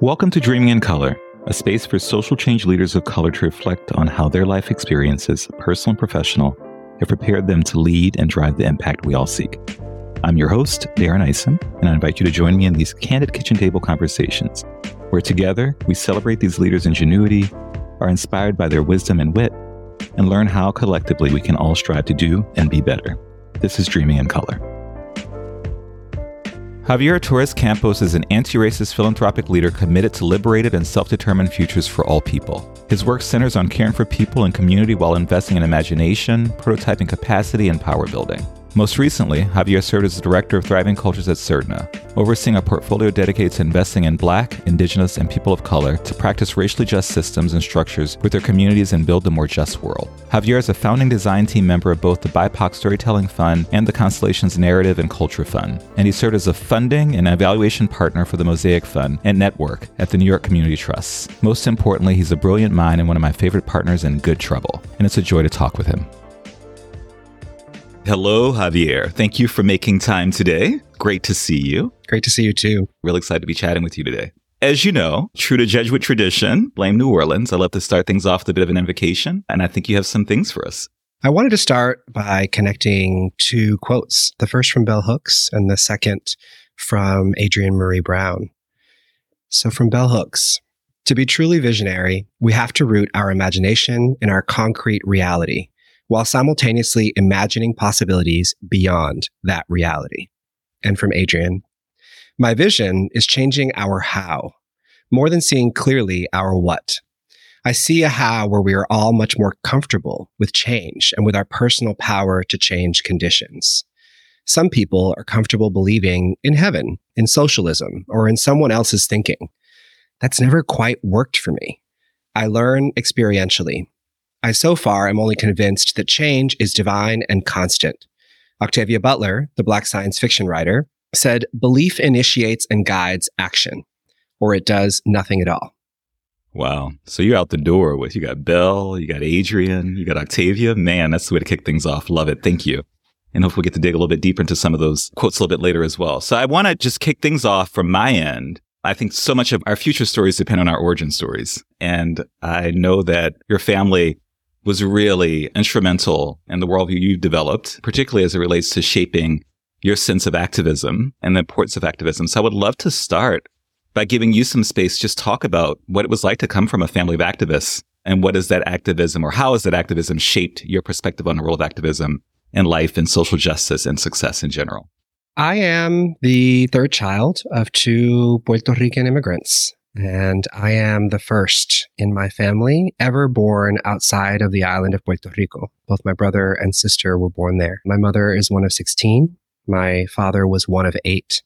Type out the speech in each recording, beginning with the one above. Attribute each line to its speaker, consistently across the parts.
Speaker 1: Welcome to Dreaming in Color, a space for social change leaders of color to reflect on how their life experiences, personal and professional, have prepared them to lead and drive the impact we all seek. I'm your host, Darren Isom, and I invite you to join me in these candid kitchen table conversations, where together we celebrate these leaders' ingenuity, are inspired by their wisdom and wit, and learn how collectively we can all strive to do and be better. This is Dreaming in Color. Javier Torres Campos is an anti racist philanthropic leader committed to liberated and self determined futures for all people. His work centers on caring for people and community while investing in imagination, prototyping capacity, and power building. Most recently, Javier served as the director of Thriving Cultures at Surdna, overseeing a portfolio dedicated to investing in Black, Indigenous, and people of color to practice racially just systems and structures with their communities and build a more just world. Javier is a founding design team member of both the BIPOC Storytelling Fund and the Constellations Narrative and Culture Fund, and he served as a funding and evaluation partner for the Mosaic Fund and Network at the New York Community Trust. Most importantly, he's a brilliant mind and one of my favorite partners in good trouble, and it's a joy to talk with him. Hello, Javier. Thank you for making time today. Great to see you.
Speaker 2: Great to see you too.
Speaker 1: Really excited to be chatting with you today. As you know, true to Jesuit tradition, blame New Orleans. I love to start things off with a bit of an invocation, and I think you have some things for us.
Speaker 2: I wanted to start by connecting two quotes the first from Bell Hooks and the second from Adrienne Maree Brown. So, from Bell Hooks, to be truly visionary, we have to root our imagination in our concrete reality while simultaneously imagining possibilities beyond that reality. And from Adrian, my vision is changing our how more than seeing clearly our what. I see a how where we are all much more comfortable with change and with our personal power to change conditions. Some people are comfortable believing in heaven, in socialism, or in someone else's thinking. That's never quite worked for me. I learn experientially I so far am only convinced that change is divine and constant. Octavia Butler, the black science fiction writer, said belief initiates and guides action, or it does nothing at all.
Speaker 1: Wow. So you're out the door with you got Bell, you got Adrian, you got Octavia. Man, that's the way to kick things off. Love it. Thank you. And hopefully we'll get to dig a little bit deeper into some of those quotes a little bit later as well. So I want to just kick things off from my end. I think so much of our future stories depend on our origin stories. And I know that your family was really instrumental in the worldview you've developed, particularly as it relates to shaping your sense of activism and the importance of activism. So I would love to start by giving you some space, just talk about what it was like to come from a family of activists and what is that activism or how has that activism shaped your perspective on the role of activism in life and social justice and success in general.
Speaker 2: I am the third child of two Puerto Rican immigrants. And I am the first in my family ever born outside of the island of Puerto Rico. Both my brother and sister were born there. My mother is one of 16. My father was one of eight.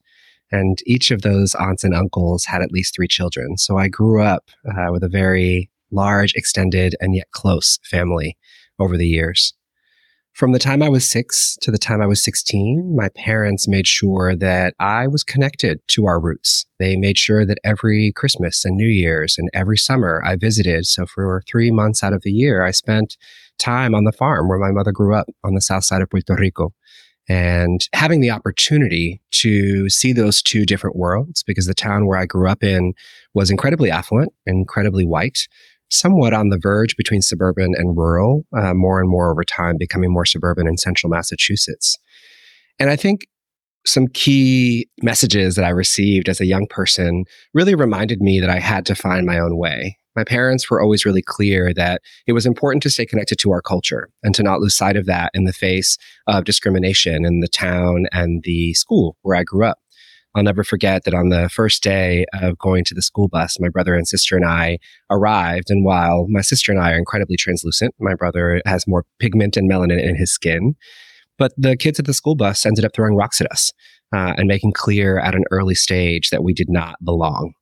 Speaker 2: And each of those aunts and uncles had at least three children. So I grew up uh, with a very large, extended, and yet close family over the years. From the time I was six to the time I was 16, my parents made sure that I was connected to our roots. They made sure that every Christmas and New Year's and every summer I visited. So for three months out of the year, I spent time on the farm where my mother grew up on the south side of Puerto Rico. And having the opportunity to see those two different worlds, because the town where I grew up in was incredibly affluent, incredibly white, somewhat on the verge between suburban and rural, uh, more and more over time, becoming more suburban in central Massachusetts. And I think some key messages that I received as a young person really reminded me that I had to find my own way. My parents were always really clear that it was important to stay connected to our culture and to not lose sight of that in the face of discrimination in the town and the school where I grew up. I'll never forget that on the first day of going to the school bus, my brother and sister and I arrived. And while my sister and I are incredibly translucent, my brother has more pigment and melanin in his skin. But the kids at the school bus ended up throwing rocks at us uh, and making clear at an early stage that we did not belong.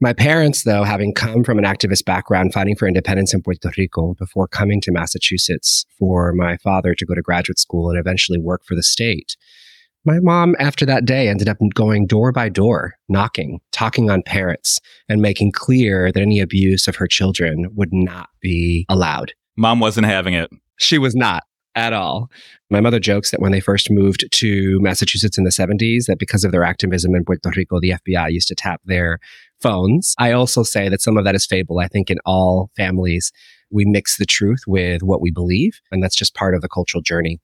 Speaker 2: My parents, though, having come from an activist background fighting for independence in Puerto Rico before coming to Massachusetts for my father to go to graduate school and eventually work for the state, my mom, after that day, ended up going door by door, knocking, talking on parents, and making clear that any abuse of her children would not be allowed.
Speaker 1: Mom wasn't having it.
Speaker 2: She was not. at all. My mother jokes that when they first moved to Massachusetts in the 70s, that because of their activism in Puerto Rico, the FBI used to tap their phones. I also say that some of that is fable. I think in all families, we mix the truth with what we believe, and that's just part of the cultural journey.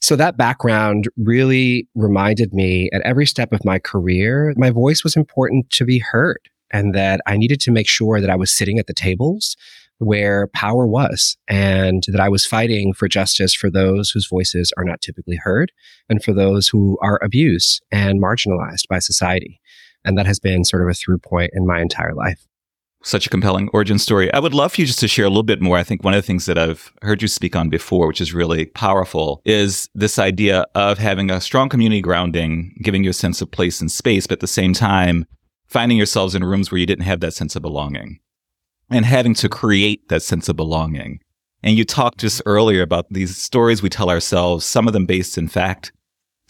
Speaker 2: So that background really reminded me at every step of my career, my voice was important to be heard and that I needed to make sure that I was sitting at the tables where power was and that I was fighting for justice for those whose voices are not typically heard and for those who are abused and marginalized by society. And that has been sort of a through point in my entire life
Speaker 1: such a compelling origin story. I would love for you just to share a little bit more. I think one of the things that I've heard you speak on before, which is really powerful, is this idea of having a strong community grounding, giving you a sense of place and space, but at the same time, finding yourselves in rooms where you didn't have that sense of belonging and having to create that sense of belonging. And you talked just earlier about these stories we tell ourselves, some of them based in fact,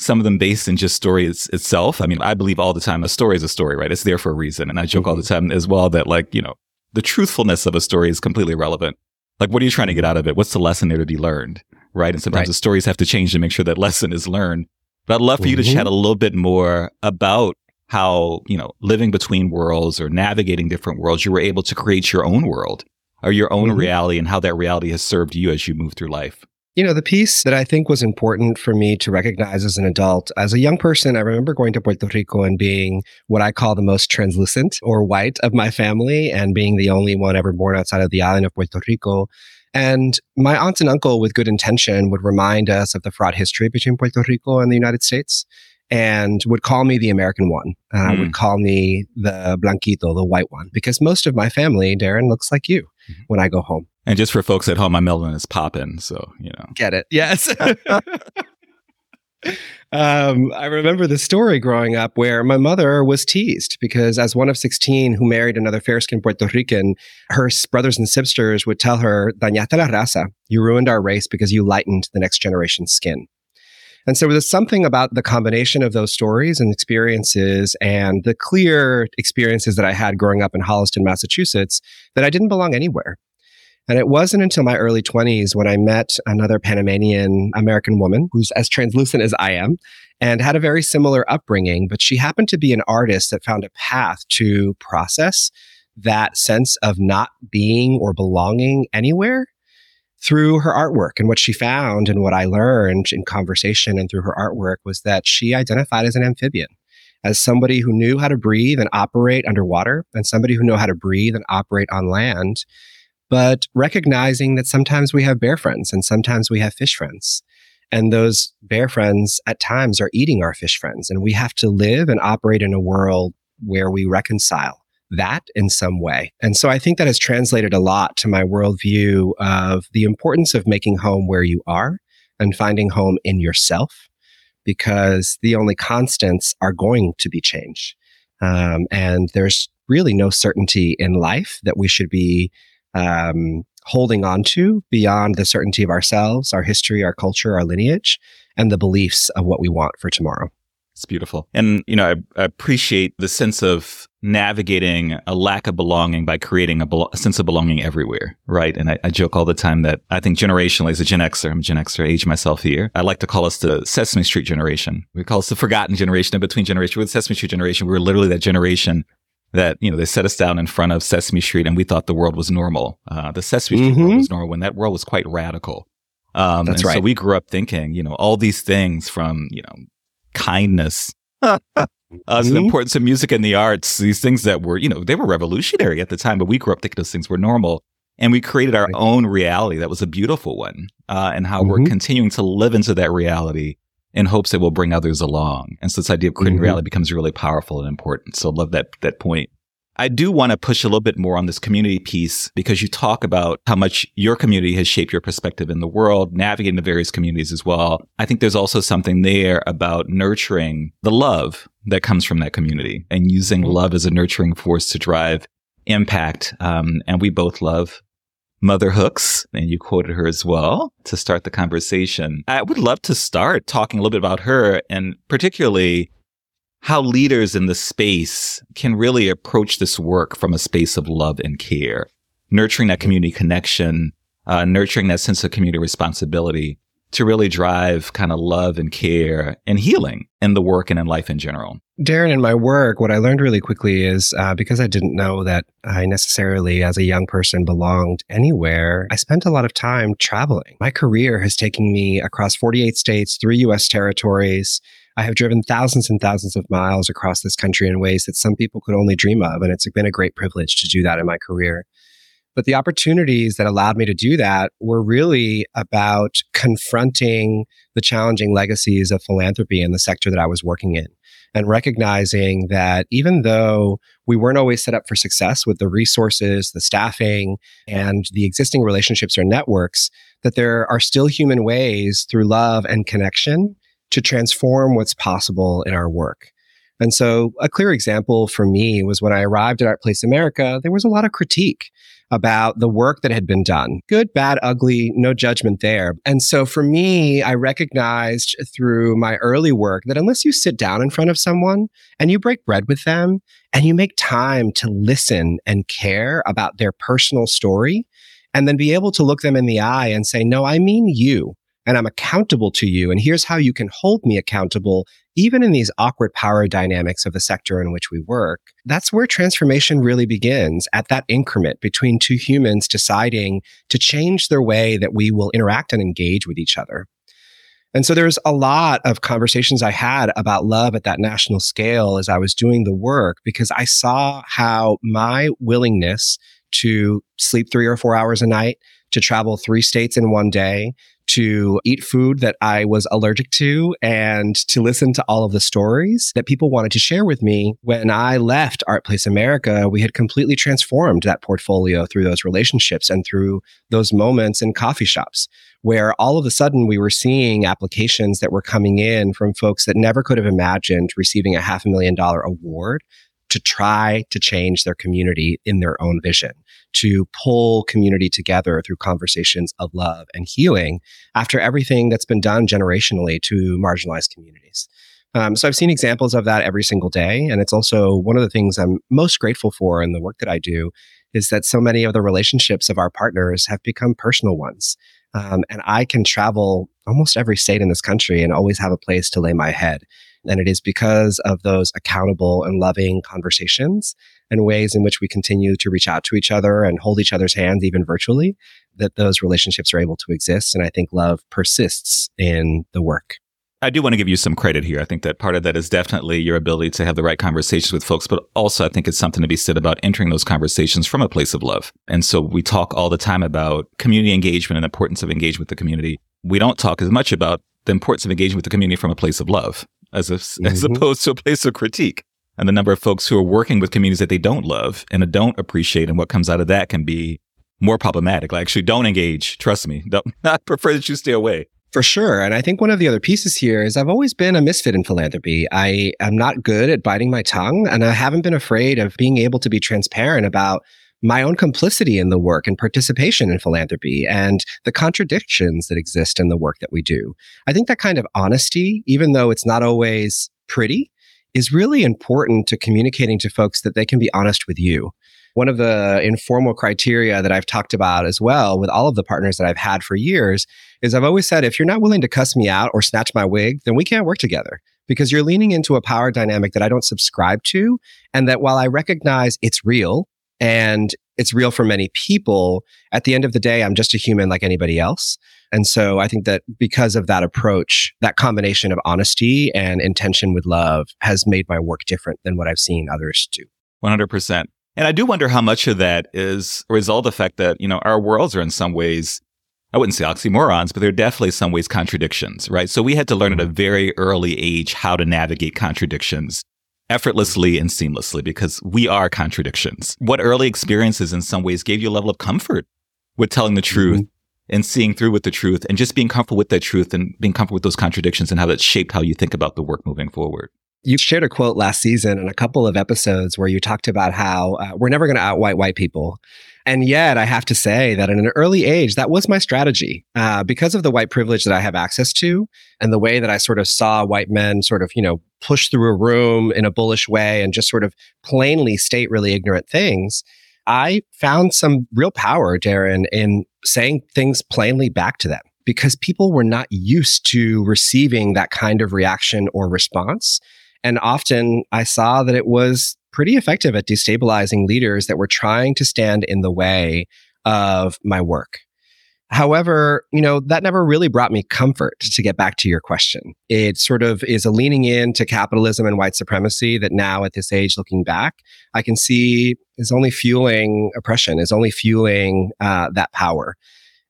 Speaker 1: some of them based in just story itself. I mean, I believe all the time a story is a story, right? It's there for a reason. And I joke mm-hmm. all the mm-hmm. time as well that like, you know, the truthfulness of a story is completely irrelevant. Like, what are you trying to get out of it? What's the lesson there to be learned? Right. And sometimes right. the stories have to change to make sure that lesson is learned. But I'd love for mm-hmm. you to mm-hmm. chat a little bit more about how, you know, living between worlds or navigating different worlds, you were able to create your own world or your own mm-hmm. reality and how that reality has served you as you move through life.
Speaker 2: You know, the piece that I think was important for me to recognize as an adult, as a young person, I remember going to Puerto Rico and being what I call the most translucent or white of my family and being the only one ever born outside of the island of Puerto Rico. And my aunt and uncle, with good intention, would remind us of the fraught history between Puerto Rico and the United States and would call me the American one, uh, mm. would call me the Blanquito, the white one, because most of my family, Darren, looks like you mm-hmm. when I go home.
Speaker 1: And just for folks at home, my melanin is popping, so you know.
Speaker 2: Get it? Yes. um, I remember the story growing up where my mother was teased because, as one of 16 who married another fair skinned Puerto Rican, her brothers and sisters would tell her, Dañaste la raza, you ruined our race because you lightened the next generation's skin. And so there's something about the combination of those stories and experiences and the clear experiences that I had growing up in Holliston, Massachusetts, that I didn't belong anywhere. And it wasn't until my early 20s when I met another Panamanian American woman who's as translucent as I am and had a very similar upbringing, but she happened to be an artist that found a path to process that sense of not being or belonging anywhere through her artwork. And what she found and what I learned in conversation and through her artwork was that she identified as an amphibian, as somebody who knew how to breathe and operate underwater and somebody who knew how to breathe and operate on land, but recognizing that sometimes we have bear friends and sometimes we have fish friends. And those bear friends at times are eating our fish friends. And we have to live and operate in a world where we reconcile that in some way. And so I think that has translated a lot to my worldview of the importance of making home where you are and finding home in yourself because the only constants are going to be change. Um, and there's really no certainty in life that we should be um, holding on to beyond the certainty of ourselves, our history, our culture, our lineage, and the beliefs of what we want for tomorrow.
Speaker 1: It's beautiful. And, you know, I, I appreciate the sense of navigating a lack of belonging by creating a, a sense of belonging everywhere, right? And I, I, joke all the time that I think generationally, as a Gen Xer, I'm a Gen Xer, age myself here. I like to call us the Sesame Street generation. We call us the forgotten generation in between generations. We're the Sesame Street generation. We were literally that generation that, you know, they set us down in front of Sesame Street and we thought the world was normal. Uh, the Sesame Street mm-hmm. world was normal when that world was quite radical. Um, That's right. So we grew up thinking, you know, all these things from, you know, kindness uh, the mm-hmm. importance of music and the arts, these things that were, you know, they were revolutionary at the time, but we grew up thinking those things were normal. And we created our own reality that was a beautiful one, uh, and how mm-hmm. we're continuing to live into that reality in hopes that we'll bring others along. And so this idea of creating mm-hmm. reality becomes really powerful and important. So I love that that point. I do want to push a little bit more on this community piece because you talk about how much your community has shaped your perspective in the world, navigating the various communities as well. I think there's also something there about nurturing the love that comes from that community and using mm-hmm. love as a nurturing force to drive impact. Um, and we both love Mother Hooks, and you quoted her as well to start the conversation. I would love to start talking a little bit about her and particularly how leaders in the space can really approach this work from a space of love and care, nurturing that community connection, uh, nurturing that sense of community responsibility to really drive kind of love and care and healing in the work and in life in general?
Speaker 2: Darren, in my work, what I learned really quickly is uh, because I didn't know that I necessarily, as a young person, belonged anywhere, I spent a lot of time traveling. My career has taken me across 48 states, three US territories. I have driven thousands and thousands of miles across this country in ways that some people could only dream of. And it's been a great privilege to do that in my career. But the opportunities that allowed me to do that were really about confronting the challenging legacies of philanthropy in the sector that I was working in and recognizing that even though we weren't always set up for success with the resources, the staffing, and the existing relationships or networks, that there are still human ways through love and connection to transform what's possible in our work. And so a clear example for me was when I arrived at Art Place America, there was a lot of critique about the work that had been done. Good, bad, ugly, no judgment there. And so for me, I recognized through my early work that unless you sit down in front of someone and you break bread with them and you make time to listen and care about their personal story, and then be able to look them in the eye and say, no, I mean you and I'm accountable to you. And here's how you can hold me accountable, even in these awkward power dynamics of the sector in which we work. That's where transformation really begins at that increment between two humans deciding to change their way that we will interact and engage with each other. And so there's a lot of conversations I had about love at that national scale as I was doing the work because I saw how my willingness to sleep three or four hours a night, to travel three states in one day, to eat food that I was allergic to and to listen to all of the stories that people wanted to share with me. When I left Art Place America, we had completely transformed that portfolio through those relationships and through those moments in coffee shops where all of a sudden we were seeing applications that were coming in from folks that never could have imagined receiving a half a million dollar award to try to change their community in their own vision, to pull community together through conversations of love and healing after everything that's been done generationally to marginalized communities. Um, so I've seen examples of that every single day. And it's also one of the things I'm most grateful for in the work that I do is that so many of the relationships of our partners have become personal ones. Um, and I can travel almost every state in this country and always have a place to lay my head. And it is because of those accountable and loving conversations and ways in which we continue to reach out to each other and hold each other's hands, even virtually, that those relationships are able to exist. And I think love persists in the work.
Speaker 1: I do want to give you some credit here. I think that part of that is definitely your ability to have the right conversations with folks, but also I think it's something to be said about entering those conversations from a place of love. And so we talk all the time about community engagement and the importance of engagement with the community. We don't talk as much about the importance of engaging with the community from a place of love as, a, mm-hmm. as opposed to a place of critique. And the number of folks who are working with communities that they don't love and don't appreciate, and what comes out of that can be more problematic. Like, actually, don't engage. Trust me. Don't, I prefer that you stay away.
Speaker 2: For sure. And I think one of the other pieces here is I've always been a misfit in philanthropy. I am not good at biting my tongue, and I haven't been afraid of being able to be transparent about my own complicity in the work and participation in philanthropy and the contradictions that exist in the work that we do. I think that kind of honesty, even though it's not always pretty, is really important to communicating to folks that they can be honest with you. One of the informal criteria that I've talked about as well with all of the partners that I've had for years is I've always said, if you're not willing to cuss me out or snatch my wig, then we can't work together because you're leaning into a power dynamic that I don't subscribe to. And that while I recognize it's real and it's real for many people. At the end of the day, I'm just a human like anybody else. And so I think that because of that approach, that combination of honesty and intention with love has made my work different than what I've seen others do.
Speaker 1: 100%. And I do wonder how much of that is a result of the fact that, you know, our worlds are in some ways, I wouldn't say oxymorons, but they're definitely some ways contradictions, right? So we had to learn at a mm-hmm. very early age how to navigate contradictions effortlessly and seamlessly because we are contradictions. What early experiences in some ways gave you a level of comfort with telling the truth mm-hmm. and seeing through with the truth and just being comfortable with that truth and being comfortable with those contradictions and how that shaped how you think about the work moving forward.
Speaker 2: You shared a quote last season in a couple of episodes where you talked about how uh, we're never going to outwhite white people. And yet, I have to say that at an early age, that was my strategy. Uh, because of the white privilege that I have access to and the way that I sort of saw white men sort of, you know, push through a room in a bullish way and just sort of plainly state really ignorant things, I found some real power, Darren, in saying things plainly back to them because people were not used to receiving that kind of reaction or response. And often I saw that it was pretty effective at destabilizing leaders that were trying to stand in the way of my work. However, you know, that never really brought me comfort to get back to your question. It sort of is a leaning in to capitalism and white supremacy that now at this age, looking back, I can see is only fueling oppression, is only fueling uh, that power.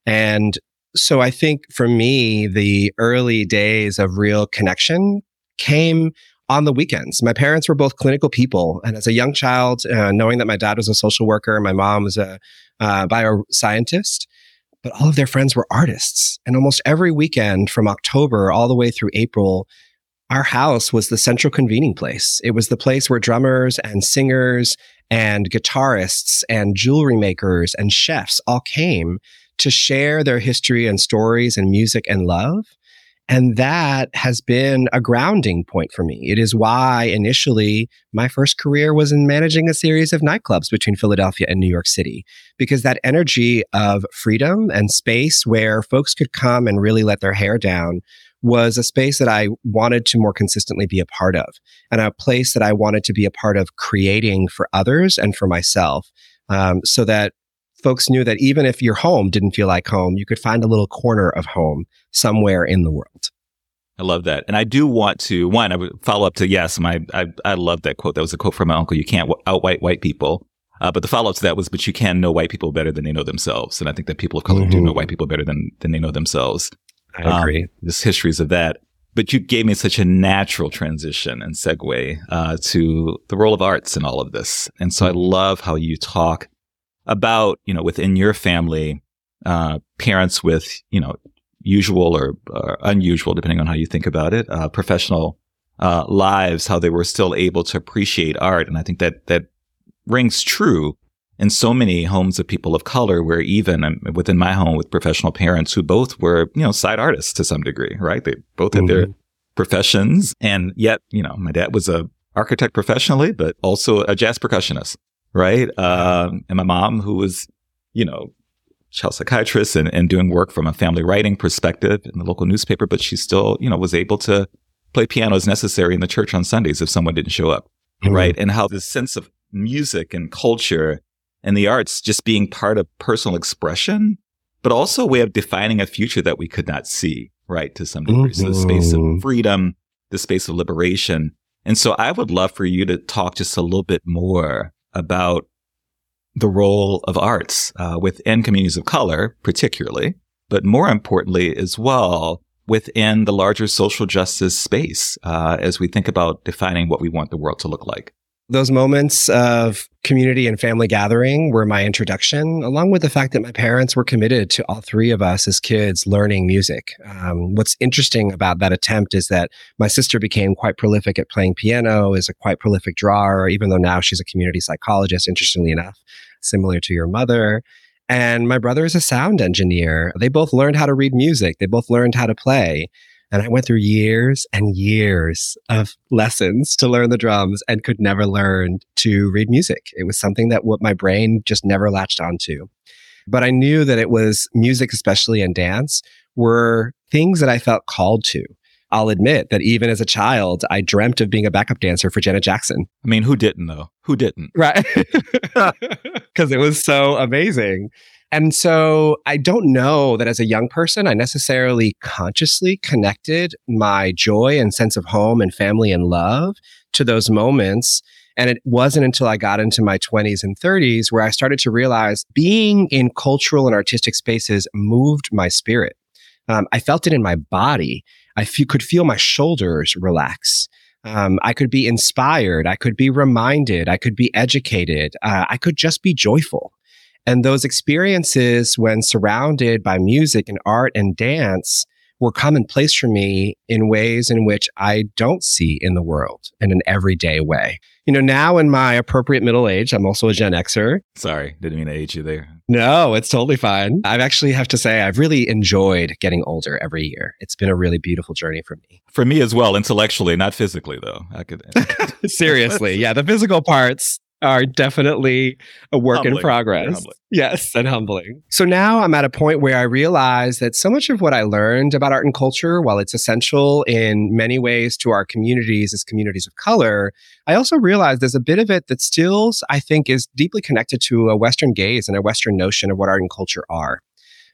Speaker 2: And so I think for me, the early days of real connection came on the weekends. My parents were both clinical people. And as a young child, uh, knowing that my dad was a social worker, and my mom was a uh, bioscientist, but all of their friends were artists. And almost every weekend from October all the way through April, our house was the central convening place. It was the place where drummers and singers and guitarists and jewelry makers and chefs all came to share their history and stories and music and love. And that has been a grounding point for me. It is why initially my first career was in managing a series of nightclubs between Philadelphia and New York City, because that energy of freedom and space where folks could come and really let their hair down was a space that I wanted to more consistently be a part of and a place that I wanted to be a part of creating for others and for myself. Um, so that folks knew that even if your home didn't feel like home, you could find a little corner of home somewhere in the world.
Speaker 1: I love that. And I do want to, one, I would follow up to yes, my, I, I love that quote. That was a quote from my uncle. You can't outwhite white people. Uh, but the follow up to that was, but you can know white people better than they know themselves. And I think that people of color mm-hmm. do know white people better than, than they know themselves.
Speaker 2: I agree. Um,
Speaker 1: there's histories of that. But you gave me such a natural transition and segue uh, to the role of arts in all of this. And so I love how you talk about, you know, within your family, uh, parents with, you know, usual or, or, unusual, depending on how you think about it, uh, professional uh, lives, how they were still able to appreciate art. And I think that that rings true in so many homes of people of color, where even um, within my home with professional parents who both were, you know, side artists to some degree, right? They both had mm-hmm. their professions. And yet, you know, my dad was a architect professionally, but also a jazz percussionist right? Um, and my mom, who was, you know, child psychiatrist and, and doing work from a family writing perspective in the local newspaper, but she still, you know, was able to play piano as necessary in the church on Sundays if someone didn't show up, mm-hmm. right? And how this sense of music and culture and the arts just being part of personal expression, but also a way of defining a future that we could not see, right? To some degree. Mm-hmm. So the space of mm-hmm. freedom, the space of liberation. And so I would love for you to talk just a little bit more about the role of arts uh, within communities of color, particularly, but more importantly as well within the larger social justice space uh, as we think about defining what we want the world to look like
Speaker 2: those moments of community and family gathering were my introduction, along with the fact that my parents were committed to all three of us as kids learning music. Um, what's interesting about that attempt is that my sister became quite prolific at playing piano, is a quite prolific drawer, even though now she's a community psychologist, interestingly enough, similar to your mother. And my brother is a sound engineer. They both learned how to read music. They both learned how to play. And I went through years and years of lessons to learn the drums and could never learn to read music. It was something that what my brain just never latched onto. But I knew that it was music, especially and dance, were things that I felt called to. I'll admit that even as a child, I dreamt of being a backup dancer for Janet Jackson.
Speaker 1: I mean, who didn't though? Who didn't?
Speaker 2: Right. Because it was so amazing. And so I don't know that as a young person, I necessarily consciously connected my joy and sense of home and family and love to those moments. And it wasn't until I got into my 20s and 30s where I started to realize being in cultural and artistic spaces moved my spirit. Um, I felt it in my body. I f- could feel my shoulders relax. Um, I could be inspired. I could be reminded. I could be educated. Uh, I could just be joyful. And those experiences, when surrounded by music and art and dance, were commonplace for me in ways in which I don't see in the world in an everyday way. You know, now in my appropriate middle age, I'm also a Gen Xer.
Speaker 1: Sorry, didn't mean to age you there.
Speaker 2: No, it's totally fine. I've actually have to say I've really enjoyed getting older every year. It's been a really beautiful journey for me.
Speaker 1: For me as well, intellectually, not physically though. I could
Speaker 2: Seriously. Yeah, the physical parts are definitely a work humbling, in progress. Yes, and humbling. So now I'm at a point where I realize that so much of what I learned about art and culture, while it's essential in many ways to our communities as communities of color, I also realize there's a bit of it that still, I think, is deeply connected to a Western gaze and a Western notion of what art and culture are.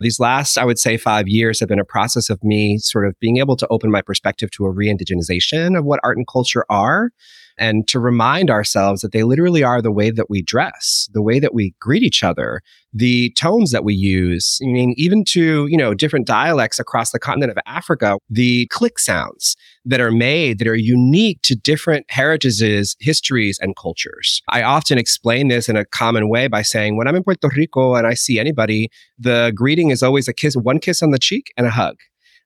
Speaker 2: These last, I would say, five years have been a process of me sort of being able to open my perspective to a re indigenization of what art and culture are and to remind ourselves that they literally are the way that we dress, the way that we greet each other, the tones that we use. I mean, even to, you know, different dialects across the continent of Africa, the click sounds that are made that are unique to different heritages, histories, and cultures. I often explain this in a common way by saying, when I'm in Puerto Rico and I see anybody, the greeting is always a kiss, one kiss on the cheek and a hug.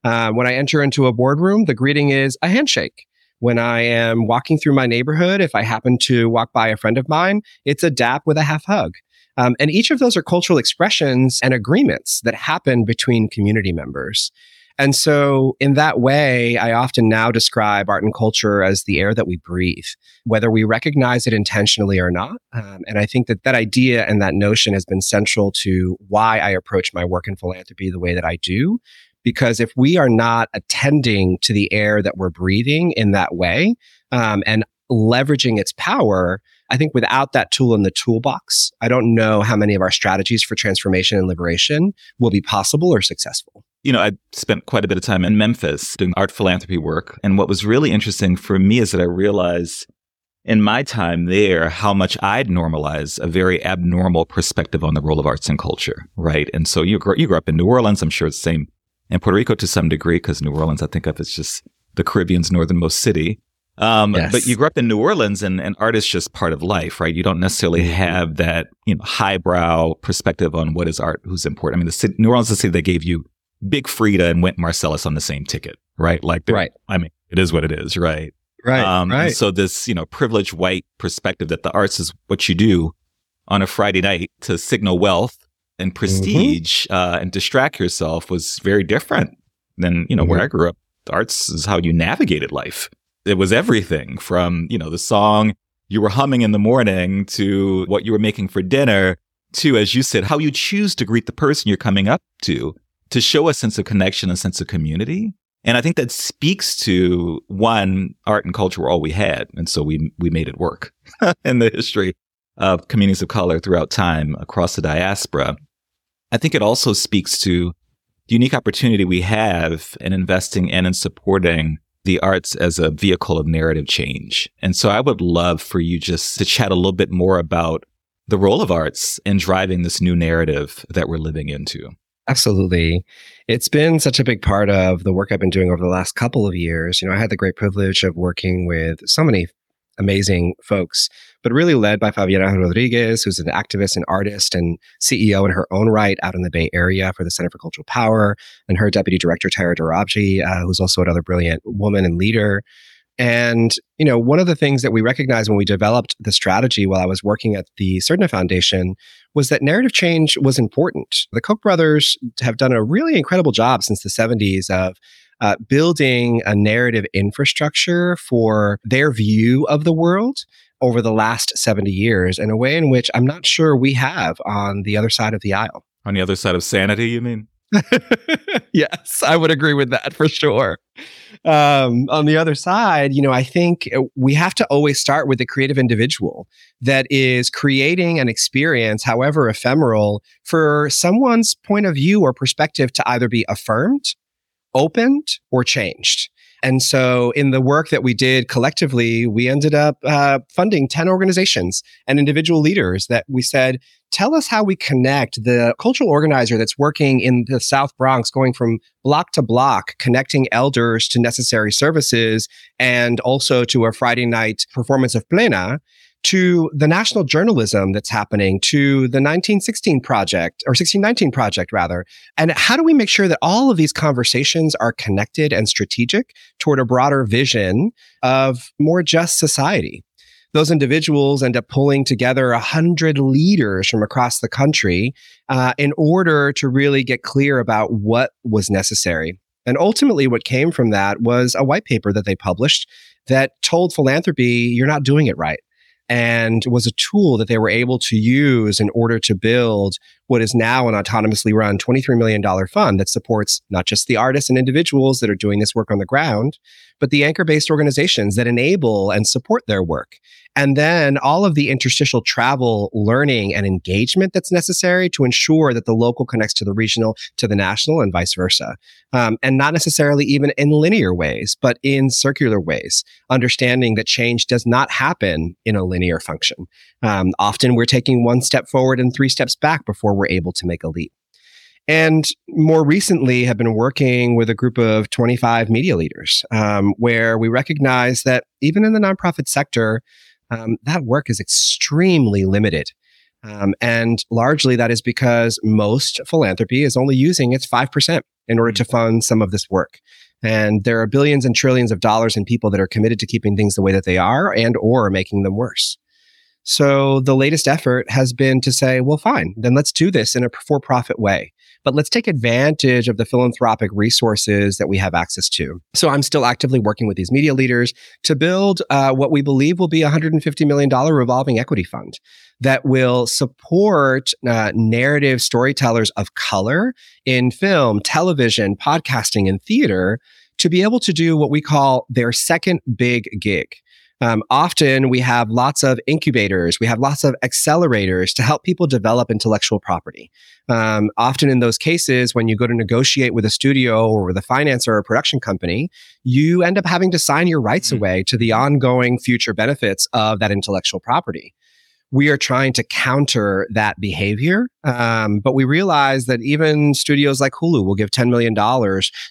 Speaker 2: Uh, when I enter into a boardroom, the greeting is a handshake. When I am walking through my neighborhood, if I happen to walk by a friend of mine, it's a dap with a half hug. Um, and each of those are cultural expressions and agreements that happen between community members. And so, in that way, I often now describe art and culture as the air that we breathe, whether we recognize it intentionally or not. Um, and I think that that idea and that notion has been central to why I approach my work in philanthropy the way that I do, because if we are not attending to the air that we're breathing in that way um, and leveraging its power, I think without that tool in the toolbox, I don't know how many of our strategies for transformation and liberation will be possible or successful.
Speaker 1: You know, I spent quite a bit of time in Memphis doing art philanthropy work. And what was really interesting for me is that I realized in my time there how much I'd normalize a very abnormal perspective on the role of arts and culture, right? And so you grew, you grew up in New Orleans. I'm sure it's the same and Puerto Rico to some degree, because New Orleans, I think of as just the Caribbean's northernmost city. Um, yes. But you grew up in New Orleans, and, and art is just part of life, right? You don't necessarily mm-hmm. have that, you know, highbrow perspective on what is art, who's important. I mean, the city, New Orleans is the city that gave you Big Freedia and Wynton Marsalis on the same ticket, right? Like, right. I mean, it is what it is, right?
Speaker 2: Right. Um, right.
Speaker 1: So this, you know, privileged white perspective that the arts is what you do on a Friday night to signal wealth and mm-hmm. prestige mm-hmm. uh, and distract yourself was very different than you know mm-hmm. where I grew up. Arts is how you navigated life. It was everything from you know the song you were humming in the morning to what you were making for dinner to, as you said, how you choose to greet the person you're coming up to to show a sense of connection, a sense of community. And I think that speaks to one, art and culture were all we had. And so we, we made it work in the history of communities of color throughout time across the diaspora. I think it also speaks to the unique opportunity we have in investing in and supporting the arts as a vehicle of narrative change. And so I would love for you just to chat a little bit more about the role of arts in driving this new narrative that we're living into.
Speaker 2: Absolutely. It's been such a big part of the work I've been doing over the last couple of years. You know, I had the great privilege of working with so many amazing folks, but really led by Favianna Rodriguez, who's an activist and artist and CEO in her own right out in the Bay Area for the Center for Cultural Power, and her deputy director, Tyra Dorabji, uh, who's also another brilliant woman and leader. And, you know, one of the things that we recognized when we developed the strategy while I was working at the Surdna Foundation was that narrative change was important. The Koch brothers have done a really incredible job since the 70s of uh, building a narrative infrastructure for their view of the world over the last 70 years in a way in which I'm not sure we have on the other side of the aisle.
Speaker 1: On the other side of sanity, you mean?
Speaker 2: yes, I would agree with that for sure. Um, on the other side, you know, I think we have to always start with the creative individual that is creating an experience, however ephemeral, for someone's point of view or perspective to either be affirmed opened or changed. And so, in the work that we did collectively, we ended up uh, funding 10 organizations and individual leaders that we said, tell us how we connect the cultural organizer that's working in the South Bronx, going from block to block, connecting elders to necessary services and also to a Friday night performance of Plena to the national journalism that's happening, to the 1916 project or 1619 project rather. And how do we make sure that all of these conversations are connected and strategic toward a broader vision of more just society? Those individuals end up pulling together a hundred leaders from across the country uh, in order to really get clear about what was necessary. And ultimately, what came from that was a white paper that they published that told philanthropy, you're not doing it right and was a tool that they were able to use in order to build what is now an autonomously run $23 million fund that supports not just the artists and individuals that are doing this work on the ground, but the anchor based organizations that enable and support their work. And then all of the interstitial travel, learning, and engagement that's necessary to ensure that the local connects to the regional, to the national, and vice versa. Um, and not necessarily even in linear ways, but in circular ways, understanding that change does not happen in a linear function. Um, often we're taking one step forward and three steps back before we're able to make a leap. And more recently have been working with a group of 25 media leaders um, where we recognize that even in the nonprofit sector um, that work is extremely limited. Um, and largely that is because most philanthropy is only using its 5% in order to mm. fund some of this work. And there are billions and trillions of dollars in people that are committed to keeping things the way that they are and or making them worse so the latest effort has been to say, well, fine, then let's do this in a for profit way but let's take advantage of the philanthropic resources that we have access to. So I'm still actively working with these media leaders to build uh, what we believe will be a $150 million revolving equity fund that will support uh, narrative storytellers of color in film, television, podcasting, and theater to be able to do what we call their second big gig. Um, often we have lots of incubators, we have lots of accelerators to help people develop intellectual property. Um, often in those cases, when you go to negotiate with a studio or with a financer or a production company, you end up having to sign your rights mm-hmm. away to the ongoing future benefits of that intellectual property we are trying to counter that behavior. Um, but we realize that even studios like Hulu will give $10 million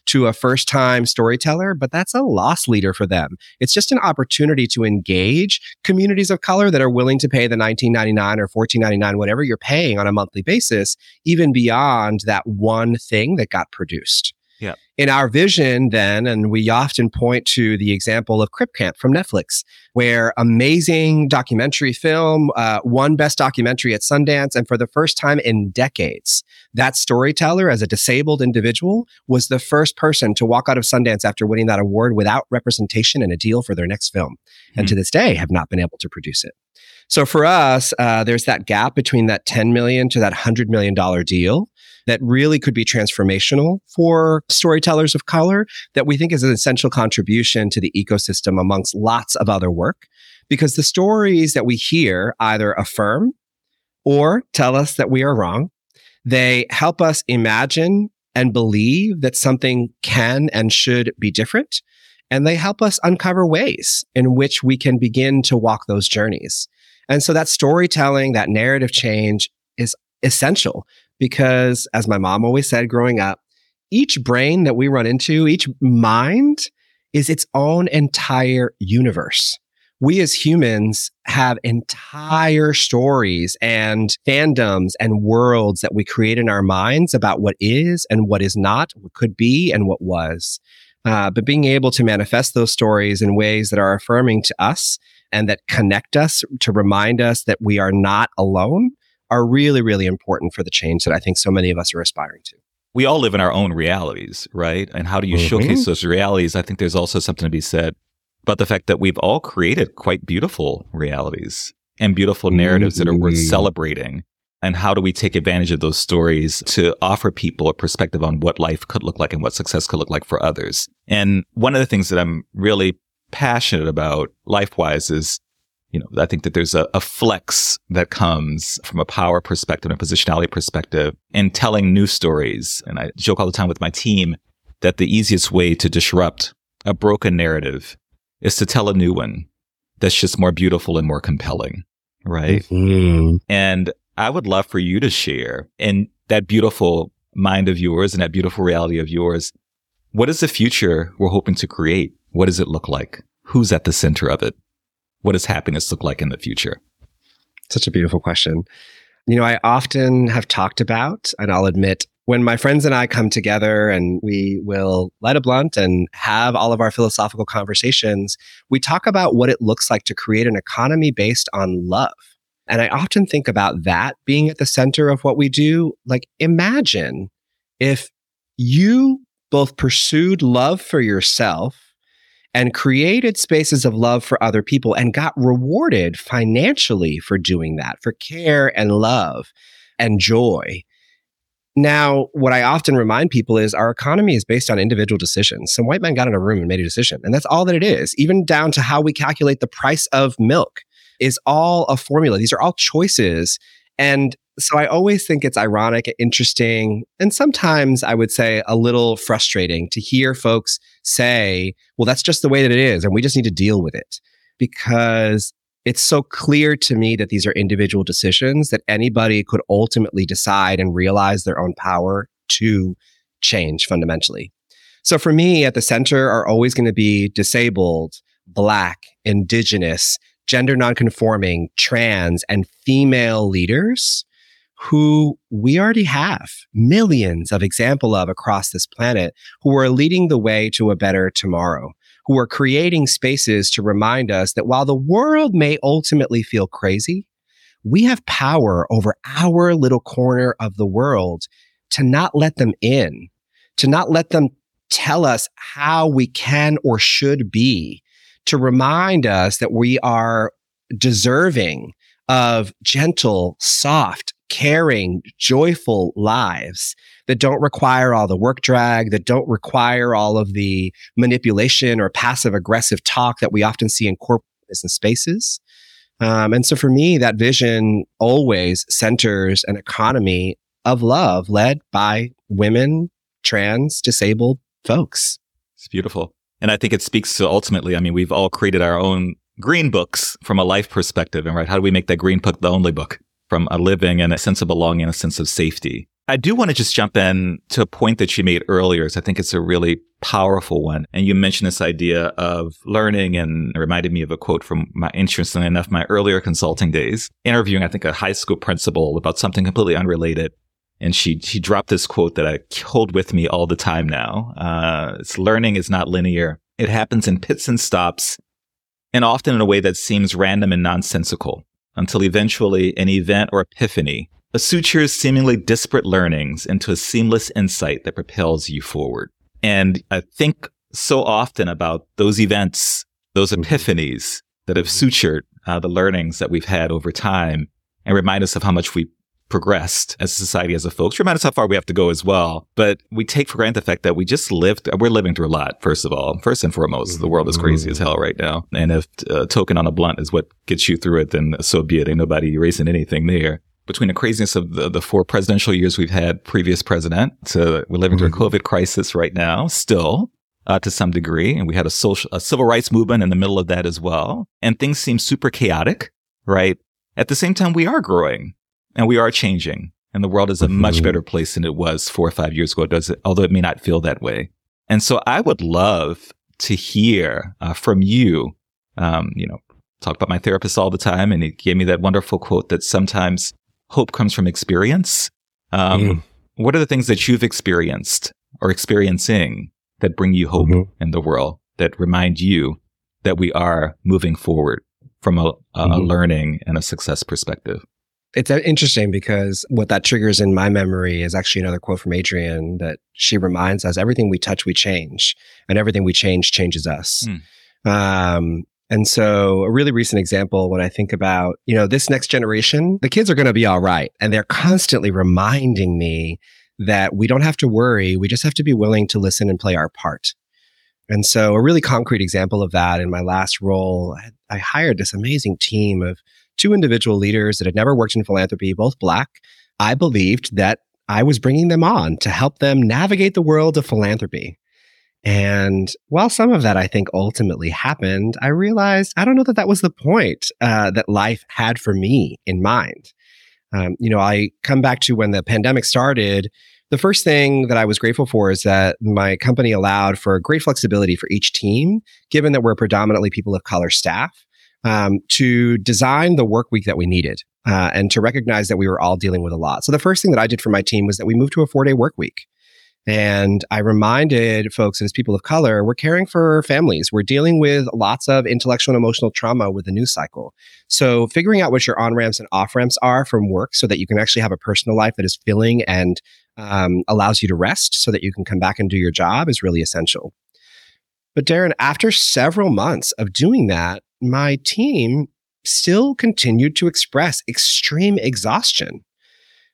Speaker 2: to a first time storyteller, but that's a loss leader for them. It's just an opportunity to engage communities of color that are willing to pay the $19.99 or $14.99, whatever you're paying on a monthly basis, even beyond that one thing that got produced.
Speaker 1: Yeah.
Speaker 2: In our vision, then, and we often point to the example of Crip Camp from Netflix, where amazing documentary film uh, won Best Documentary at Sundance. And for the first time in decades, that storyteller, as a disabled individual, was the first person to walk out of Sundance after winning that award without representation and a deal for their next film. Mm-hmm. And to this day, have not been able to produce it. So for us, uh, there's that gap between that 10 million to that 100 million dollar deal that really could be transformational for storytellers of color that we think is an essential contribution to the ecosystem amongst lots of other work because the stories that we hear either affirm or tell us that we are wrong. They help us imagine and believe that something can and should be different. And they help us uncover ways in which we can begin to walk those journeys. And so that storytelling, that narrative change is essential because as my mom always said growing up, each brain that we run into, each mind is its own entire universe. We as humans have entire stories and fandoms and worlds that we create in our minds about what is and what is not, what could be and what was. Uh, but being able to manifest those stories in ways that are affirming to us and that connect us to remind us that we are not alone are really, really important for the change that I think so many of us are aspiring to.
Speaker 1: We all live in our own realities, right? And how do you mm-hmm. showcase those realities? I think there's also something to be said about the fact that we've all created quite beautiful realities and beautiful narratives mm-hmm. that are worth mm-hmm. celebrating. And how do we take advantage of those stories to offer people a perspective on what life could look like and what success could look like for others? And one of the things that I'm really passionate about life wise is, you know, I think that there's a, a, flex that comes from a power perspective and a positionality perspective in telling new stories. And I joke all the time with my team that the easiest way to disrupt a broken narrative is to tell a new one that's just more beautiful and more compelling. Right. Mm-hmm. And I would love for you to share in that beautiful mind of yours and that beautiful reality of yours. What is the future we're hoping to create what does it look like? Who's at the center of it? What does happiness look like in the future?
Speaker 2: Such a beautiful question. You know, I often have talked about, and I'll admit, when my friends and I come together and we will light a blunt and have all of our philosophical conversations, we talk about what it looks like to create an economy based on love. And I often think about that being at the center of what we do. Like, imagine if you both pursued love for yourself and created spaces of love for other people and got rewarded financially for doing that, for care and love and joy. Now, what I often remind people is our economy is based on individual decisions. Some white man got in a room and made a decision, and that's all that it is, even down to how we calculate the price of milk is all a formula. These are all choices. And so I always think it's ironic, interesting, and sometimes I would say a little frustrating to hear folks say, well, that's just the way that it is, and we just need to deal with it. Because it's so clear to me that these are individual decisions that anybody could ultimately decide and realize their own power to change fundamentally. So for me, at the center are always going to be disabled, black, indigenous, gender nonconforming, trans, and female leaders who we already have millions of example of across this planet who are leading the way to a better tomorrow who are creating spaces to remind us that while the world may ultimately feel crazy we have power over our little corner of the world to not let them in to not let them tell us how we can or should be to remind us that we are deserving of gentle, soft, caring, joyful lives that don't require all the work drag, that don't require all of the manipulation or passive aggressive talk that we often see in corporate business spaces. Um, and so for me, that vision always centers an economy of love led by women, trans, disabled folks.
Speaker 1: It's beautiful. And I think it speaks to ultimately, I mean, we've all created our own green books from a life perspective. And right, how do we make that green book the only book from a living and a sense of belonging and a sense of safety? I do want to just jump in to a point that you made earlier. I think it's a really powerful one. And you mentioned this idea of learning and reminded me of a quote from my, interestingly enough, my earlier consulting days, interviewing, I think, a high school principal about something completely unrelated. And she, she dropped this quote that I hold with me all the time now. Uh, it's learning is not linear. It happens in pits and stops and often in a way that seems random and nonsensical until eventually an event or epiphany sutures seemingly disparate learnings into a seamless insight that propels you forward. And I think so often about those events, those mm-hmm. epiphanies that have sutured uh, the learnings that we've had over time and remind us of how much we progressed as a society, as a folks. Remind us how far we have to go as well. But we take for granted the fact that we just lived, we're living through a lot, first of all. First and foremost, the world is crazy as hell right now. And if a uh, token on a blunt is what gets you through it, then so be it. Ain't nobody erasing anything there. Between the craziness of the, the four presidential years we've had previous president, so we're living through a mm-hmm. COVID crisis right now, still. Uh, to some degree, and we had a social, a civil rights movement in the middle of that as well. And things seem super chaotic, right? At the same time, we are growing and we are changing and the world is a much mm-hmm. better place than it was four or five years ago. Does it, although it may not feel that way. And so I would love to hear uh, from you. Um, you know, talk about my therapist all the time, and he gave me that wonderful quote that sometimes hope comes from experience. Um, mm. What are the things that you've experienced or experiencing that bring you hope mm-hmm. in the world that remind you that we are moving forward from a, a mm-hmm. learning and a success perspective?
Speaker 2: It's uh, interesting because what that triggers in my memory is actually another quote from Adrienne that she reminds us everything we touch, we change, and everything we change changes us. Mm. Um, and so a really recent example when I think about, you know, this next generation, the kids are going to be all right. And they're constantly reminding me that we don't have to worry. We just have to be willing to listen and play our part. And so a really concrete example of that in my last role, I hired this amazing team of two individual leaders that had never worked in philanthropy, both black. I believed that I was bringing them on to help them navigate the world of philanthropy. And while some of that I think ultimately happened, I realized I don't know that that was the point uh, that life had for me in mind. Um, you know, I come back to when the pandemic started. The first thing that I was grateful for is that my company allowed for great flexibility for each team, given that we're predominantly people of color staff um, to design the work week that we needed uh, and to recognize that we were all dealing with a lot. So the first thing that I did for my team was that we moved to a four day work week. And I reminded folks as people of color, we're caring for families. We're dealing with lots of intellectual and emotional trauma with the news cycle. So figuring out what your on ramps and off ramps are from work so that you can actually have a personal life that is filling and um, allows you to rest so that you can come back and do your job is really essential. But Darren, after several months of doing that, my team still continued to express extreme exhaustion.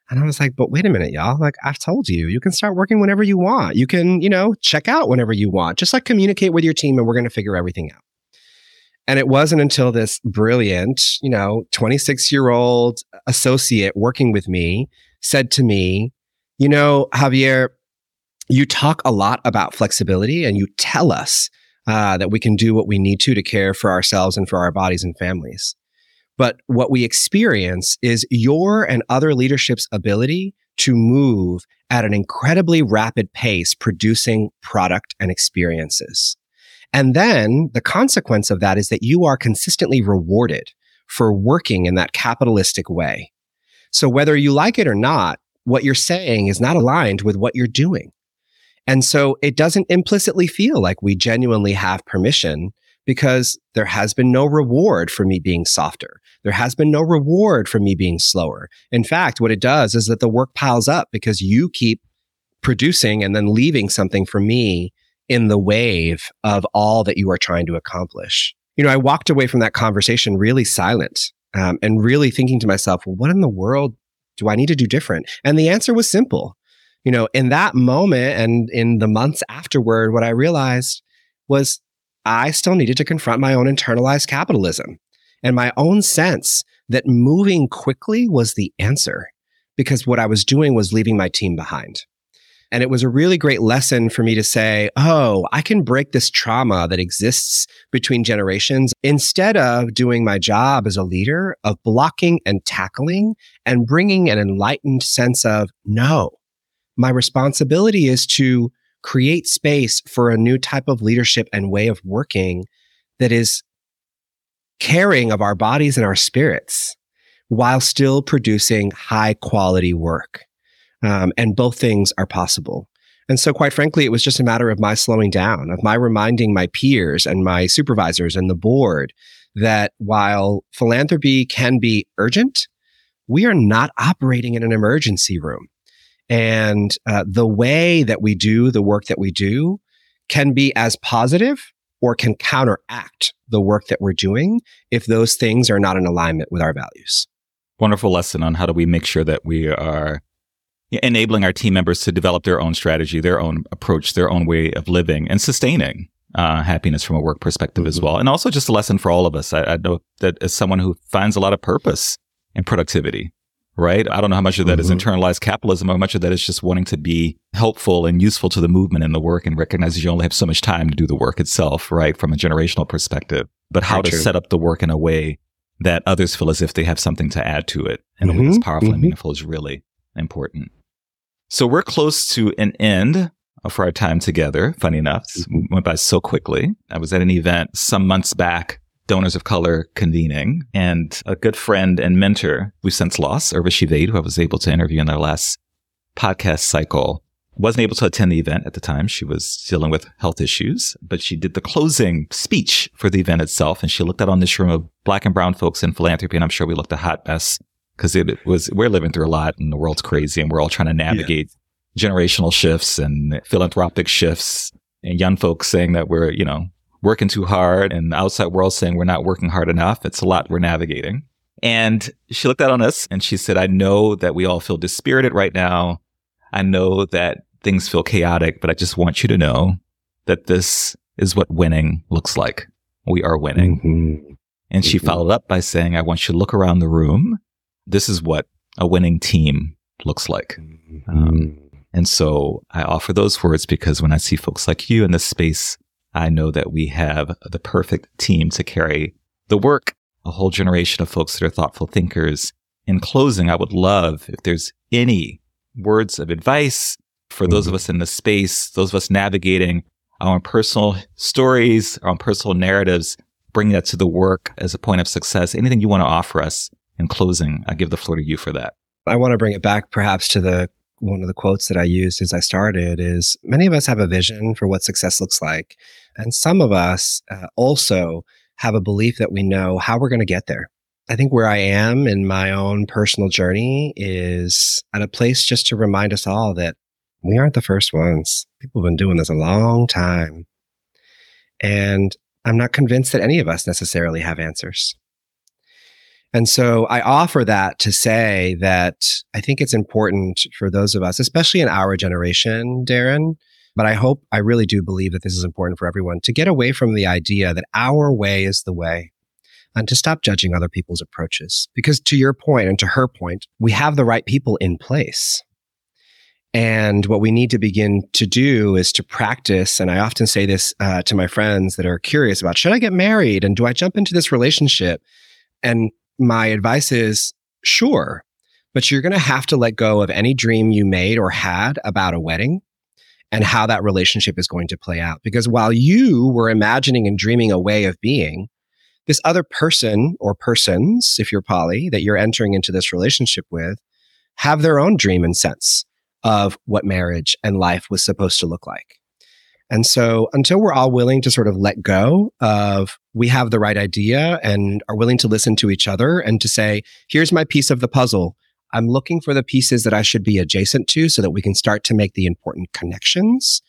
Speaker 2: And I was like, but wait a minute, y'all. Like, I've told you, you can start working whenever you want. You can, you know, check out whenever you want. Just like communicate with your team and we're going to figure everything out. And it wasn't until this brilliant, you know, 26 year old associate working with me said to me, you know, Javier, you talk a lot about flexibility and you tell us uh, that we can do what we need to to care for ourselves and for our bodies and families. But what we experience is your and other leadership's ability to move at an incredibly rapid pace, producing product and experiences. And then the consequence of that is that you are consistently rewarded for working in that capitalistic way. So whether you like it or not, what you're saying is not aligned with what you're doing. And so it doesn't implicitly feel like we genuinely have permission because there has been no reward for me being softer. There has been no reward for me being slower. In fact, what it does is that the work piles up because you keep producing and then leaving something for me in the wave of all that you are trying to accomplish. You know, I walked away from that conversation really silent um, and really thinking to myself, well, what in the world do I need to do different? And the answer was simple. You know, in that moment and in the months afterward, what I realized was I still needed to confront my own internalized capitalism and my own sense that moving quickly was the answer because what I was doing was leaving my team behind. And it was a really great lesson for me to say, oh, I can break this trauma that exists between generations instead of doing my job as a leader of blocking and tackling and bringing an enlightened sense of no, my responsibility is to create space for a new type of leadership and way of working that is caring of our bodies and our spirits while still producing high quality work. Um, and both things are possible. And so, quite frankly, it was just a matter of my slowing down, of my reminding my peers and my supervisors and the board that while philanthropy can be urgent, we are not operating in an emergency room. And uh, the way that we do the work that we do can be as positive or can counteract the work that we're doing if those things are not in alignment with our values.
Speaker 1: Wonderful lesson on how do we make sure that we are enabling our team members to develop their own strategy, their own approach, their own way of living and sustaining uh, happiness from a work perspective mm-hmm. as well. And also just a lesson for all of us. I, I, know that as someone who finds a lot of purpose in productivity, right? I don't know how much of that mm-hmm. is internalized capitalism, how much of that is just wanting to be helpful and useful to the movement and the work and recognize you only have so much time to do the work itself, right? From a generational perspective, but how Very to true. set up the work in a way that others feel as if they have something to add to it and mm-hmm. what's powerful mm-hmm. and meaningful is really important. So we're close to an end for our time together. Funny enough, mm-hmm. went by so quickly. I was at an event some months back Donors of Color convening, and a good friend and mentor we've since lost, Urvashi Vaid, who I was able to interview in our last podcast cycle, wasn't able to attend the event at the time. She was dealing with health issues, but she did the closing speech for the event itself. And she looked out on this room of black and brown folks in philanthropy. And I'm sure we looked a hot mess because it was, we're living through a lot and the world's crazy and we're all trying to navigate yeah. generational shifts and philanthropic shifts and young folks saying that we're, you know, working too hard and the outside world saying we're not working hard enough. It's a lot we're navigating. And she looked out on us and she said, I know that we all feel dispirited right now. I know that things feel chaotic, but I just want you to know that this is what winning looks like. We are winning. Mm-hmm. And she mm-hmm. followed up by saying, I want you to look around the room. This is what a winning team looks like. Mm-hmm. Um, and so I offer those words because when I see folks like you in this space I know that we have the perfect team to carry the work, a whole generation of folks that are thoughtful thinkers. In closing, I would love if there's any words of advice for those of mm-hmm. us in the space, those of us navigating our own personal stories, our own personal narratives, bring that to the work as a point of success. Anything you want to offer us in closing, I give the floor to you for that.
Speaker 2: I want to bring it back perhaps to the one of the quotes that I used as I started is many of us have a vision for what success looks like. And some of us uh, also have a belief that we know how we're going to get there. I think where I am in my own personal journey is at a place just to remind us all that we aren't the first ones. People have been doing this a long time. And I'm not convinced that any of us necessarily have answers. And so I offer that to say that I think it's important for those of us, especially in our generation, Darren, but I hope, I really do believe that this is important for everyone to get away from the idea that our way is the way and to stop judging other people's approaches. Because to your point and to her point, we have the right people in place. And what we need to begin to do is to practice. And I often say this uh, to my friends that are curious about should I get married and do I jump into this relationship? And my advice is sure, but you're going to have to let go of any dream you made or had about a wedding and how that relationship is going to play out. Because while you were imagining and dreaming a way of being, this other person or persons, if you're poly, that you're entering into this relationship with, have their own dream and sense of what marriage and life was supposed to look like. And so until we're all willing to sort of let go of we have the right idea and are willing to listen to each other and to say, here's my piece of the puzzle. I'm looking for the pieces that I should be adjacent to so that we can start to make the important connections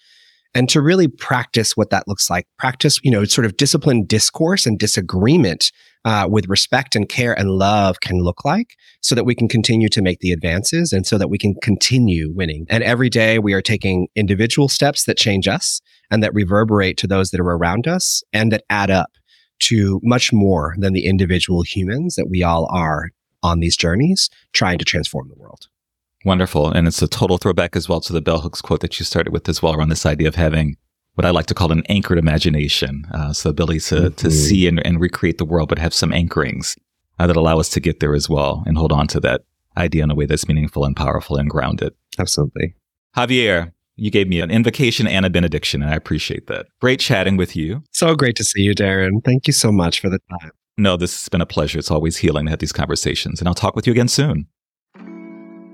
Speaker 2: and to really practice what that looks like. Practice, you know, sort of disciplined discourse and disagreement uh, with respect and care and love can look like so that we can continue to make the advances and so that we can continue winning. And every day we are taking individual steps that change us and that reverberate to those that are around us and that add up to much more than the individual humans that we all are on these journeys trying to transform the world.
Speaker 1: Wonderful. And it's a total throwback as well to the bell hooks quote that you started with as well around this idea of having what I like to call an anchored imagination. Uh, so ability to, mm-hmm. to see and, and, recreate the world, but have some anchorings uh, that allow us to get there as well and hold on to that idea in a way that's meaningful and powerful and grounded.
Speaker 2: Absolutely.
Speaker 1: Javier, you gave me an invocation and a benediction, and I appreciate that. Great chatting with you.
Speaker 2: So great to see you, Darren. Thank you so much for the time.
Speaker 1: No, this has been a pleasure. It's always healing to have these conversations, and I'll talk with you again soon.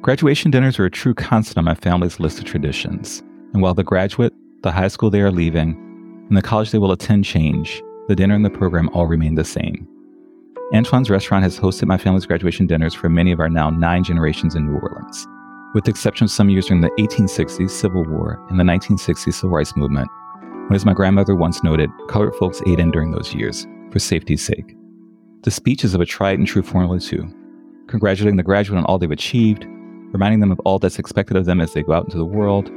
Speaker 1: Graduation dinners are a true constant on my family's list of traditions. And while the graduate, the high school they are leaving, and the college they will attend change, the dinner and the program all remain the same. Antoine's restaurant has hosted my family's graduation dinners for many of our now nine generations in New Orleans. With the exception of some years during the 1860s Civil War and the 1960s Civil Rights Movement, when, as my grandmother once noted, colored folks ate in during those years for safety's sake. The speeches of a tried and true formula, too, congratulating the graduate on all they've achieved, reminding them of all that's expected of them as they go out into the world,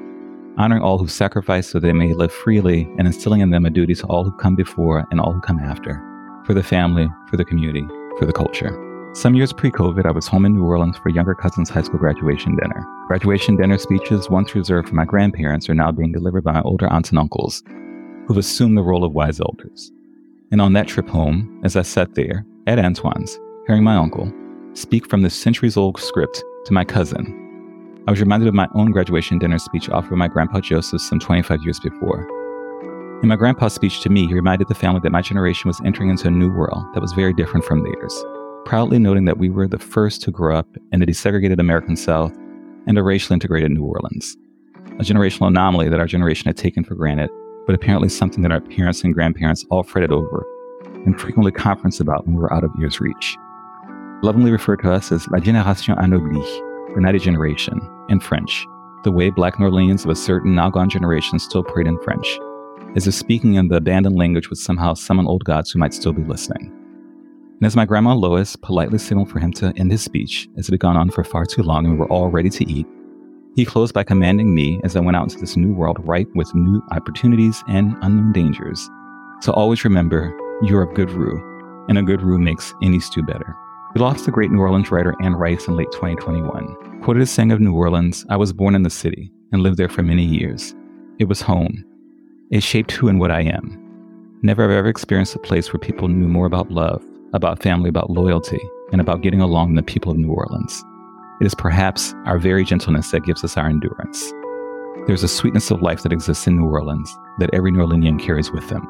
Speaker 1: honoring all who sacrificed so they may live freely, and instilling in them a duty to all who come before and all who come after, for the family, for the community, for the culture. Some years pre COVID, I was home in New Orleans for younger cousin's high school graduation dinner. Graduation dinner speeches, once reserved for my grandparents, are now being delivered by my older aunts and uncles, who've assumed the role of wise elders. And on that trip home, as I sat there, at Antoine's, hearing my uncle speak from this centuries old script to my cousin. I was reminded of my own graduation dinner speech offered by my grandpa Joseph some 25 years before. In my grandpa's speech to me, he reminded the family that my generation was entering into a new world that was very different from theirs, proudly noting that we were the first to grow up in a desegregated American South and a racially integrated New Orleans. A generational anomaly that our generation had taken for granted, but apparently something that our parents and grandparents all fretted over and frequently conferenced about when we were out of ear's reach. Lovingly referred to us as La Génération Anoblie, the Knighted Generation, in French, the way Black New Orleans of a certain now gone generation still prayed in French, as if speaking in the abandoned language would somehow summon old gods who might still be listening. And as my grandma Lois politely signaled for him to end his speech, as it had gone on for far too long and we were all ready to eat, he closed by commanding me, as I went out into this new world ripe with new opportunities and unknown dangers, to always remember you're a good roux, and a good roux makes any stew better. We lost the great New Orleans writer Anne Rice in late 2021. Quoted as saying of New Orleans, I was born in the city and lived there for many years. It was home. It shaped who and what I am. Never have I ever experienced a place where people knew more about love, about family, about loyalty, and about getting along than the people of New Orleans. It is perhaps our very gentleness that gives us our endurance. There's a sweetness of life that exists in New Orleans that every New Orleanian carries with them.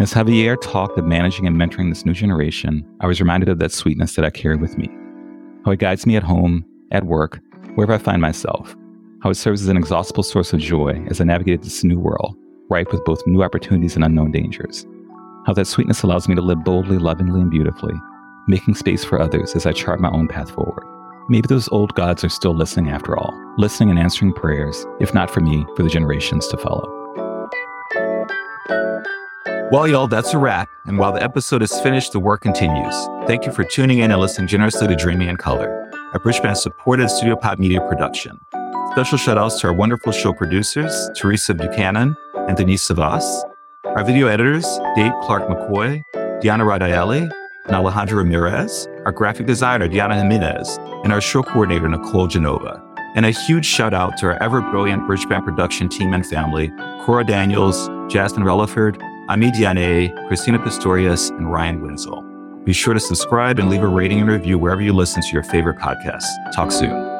Speaker 1: As Javier talked of managing and mentoring this new generation, I was reminded of that sweetness that I carry with me. How it guides me at home, at work, wherever I find myself. How it serves as an exhaustible source of joy as I navigate this new world, ripe with both new opportunities and unknown dangers. How that sweetness allows me to live boldly, lovingly, and beautifully, making space for others as I chart my own path forward. Maybe those old gods are still listening after all, listening and answering prayers, if not for me, for the generations to follow. Well, y'all, that's a wrap. And while the episode is finished, the work continues. Thank you for tuning in and listening generously to Dreaming in Color, a Bridgespan supported Studio Pop Media production. Special shout outs to our wonderful show producers, Teresa Buchanan and Denise Savas, our video editors, Dave Clark McCoy, Diana Radaeli, and Alejandro Ramirez, our graphic designer, Diana Jimenez, and our show coordinator, Nicole Genova. And a huge shout out to our ever brilliant Bridgespan production team and family, Cora Daniels, Jasmine Relaford, Ami Diane, Christina Pistorius, and Ryan Wenzel. Be sure to subscribe and leave a rating and review wherever you listen to your favorite podcasts. Talk soon.